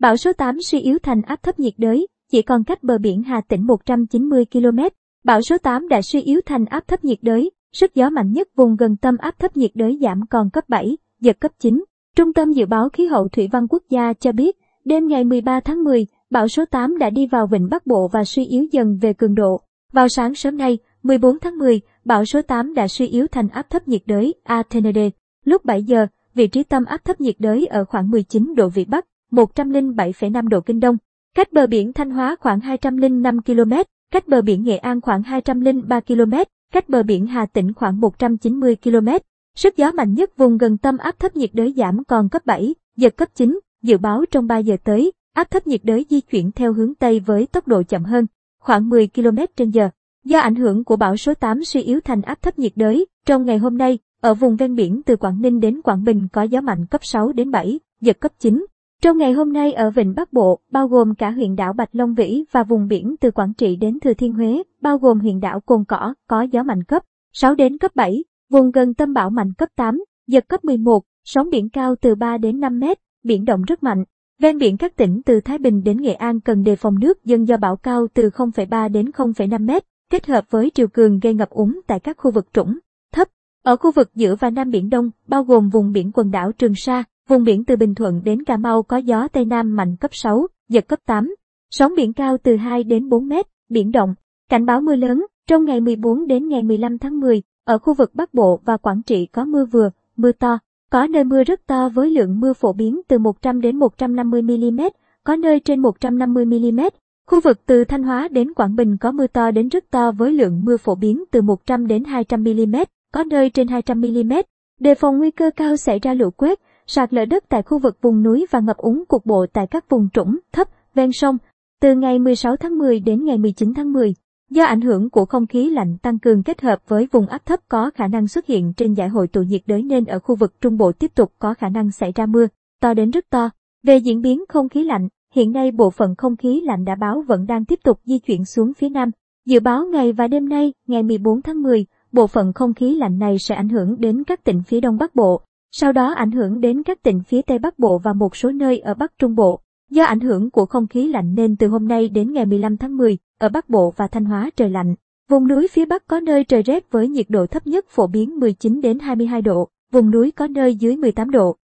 Bão số 8 suy yếu thành áp thấp nhiệt đới, chỉ còn cách bờ biển Hà Tĩnh 190 km. Bão số 8 đã suy yếu thành áp thấp nhiệt đới, sức gió mạnh nhất vùng gần tâm áp thấp nhiệt đới giảm còn cấp 7, giật cấp 9. Trung tâm Dự báo Khí hậu Thủy văn Quốc gia cho biết, đêm ngày 13 tháng 10, bão số 8 đã đi vào vịnh Bắc Bộ và suy yếu dần về cường độ. Vào sáng sớm nay, 14 tháng 10, bão số 8 đã suy yếu thành áp thấp nhiệt đới Athenade. Lúc 7 giờ, vị trí tâm áp thấp nhiệt đới ở khoảng 19 độ Vĩ Bắc, 107,5 độ Kinh Đông. Cách bờ biển Thanh Hóa khoảng 205 km, cách bờ biển Nghệ An khoảng 203 km, cách bờ biển Hà Tĩnh khoảng 190 km. Sức gió mạnh nhất vùng gần tâm áp thấp nhiệt đới giảm còn cấp 7, giật cấp 9, dự báo trong 3 giờ tới, áp thấp nhiệt đới di chuyển theo hướng Tây với tốc độ chậm hơn, khoảng 10 km trên giờ. Do ảnh hưởng của bão số 8 suy yếu thành áp thấp nhiệt đới, trong ngày hôm nay, ở vùng ven biển từ Quảng Ninh đến Quảng Bình có gió mạnh cấp 6 đến 7, giật cấp 9. Trong ngày hôm nay ở Vịnh Bắc Bộ, bao gồm cả huyện đảo Bạch Long Vĩ và vùng biển từ Quảng Trị đến Thừa Thiên Huế, bao gồm huyện đảo Cồn Cỏ, có gió mạnh cấp 6 đến cấp 7, vùng gần tâm bão mạnh cấp 8, giật cấp 11, sóng biển cao từ 3 đến 5 mét, biển động rất mạnh. Ven biển các tỉnh từ Thái Bình đến Nghệ An cần đề phòng nước dâng do bão cao từ 0,3 đến 0,5 mét, kết hợp với triều cường gây ngập úng tại các khu vực trũng, thấp. Ở khu vực giữa và Nam Biển Đông, bao gồm vùng biển quần đảo Trường Sa, vùng biển từ Bình Thuận đến Cà Mau có gió Tây Nam mạnh cấp 6, giật cấp 8. Sóng biển cao từ 2 đến 4 mét, biển động. Cảnh báo mưa lớn, trong ngày 14 đến ngày 15 tháng 10, ở khu vực Bắc Bộ và Quảng Trị có mưa vừa, mưa to, có nơi mưa rất to với lượng mưa phổ biến từ 100 đến 150 mm, có nơi trên 150 mm. Khu vực từ Thanh Hóa đến Quảng Bình có mưa to đến rất to với lượng mưa phổ biến từ 100 đến 200 mm, có nơi trên 200 mm. Đề phòng nguy cơ cao xảy ra lũ quét, sạt lở đất tại khu vực vùng núi và ngập úng cục bộ tại các vùng trũng, thấp, ven sông. Từ ngày 16 tháng 10 đến ngày 19 tháng 10, do ảnh hưởng của không khí lạnh tăng cường kết hợp với vùng áp thấp có khả năng xuất hiện trên giải hội tụ nhiệt đới nên ở khu vực Trung Bộ tiếp tục có khả năng xảy ra mưa, to đến rất to. Về diễn biến không khí lạnh, hiện nay bộ phận không khí lạnh đã báo vẫn đang tiếp tục di chuyển xuống phía Nam. Dự báo ngày và đêm nay, ngày 14 tháng 10, bộ phận không khí lạnh này sẽ ảnh hưởng đến các tỉnh phía Đông Bắc Bộ, sau đó ảnh hưởng đến các tỉnh phía Tây Bắc Bộ và một số nơi ở Bắc Trung Bộ. Do ảnh hưởng của không khí lạnh nên từ hôm nay đến ngày 15 tháng 10, ở Bắc Bộ và Thanh Hóa trời lạnh. Vùng núi phía Bắc có nơi trời rét với nhiệt độ thấp nhất phổ biến 19 đến 22 độ, vùng núi có nơi dưới 18 độ.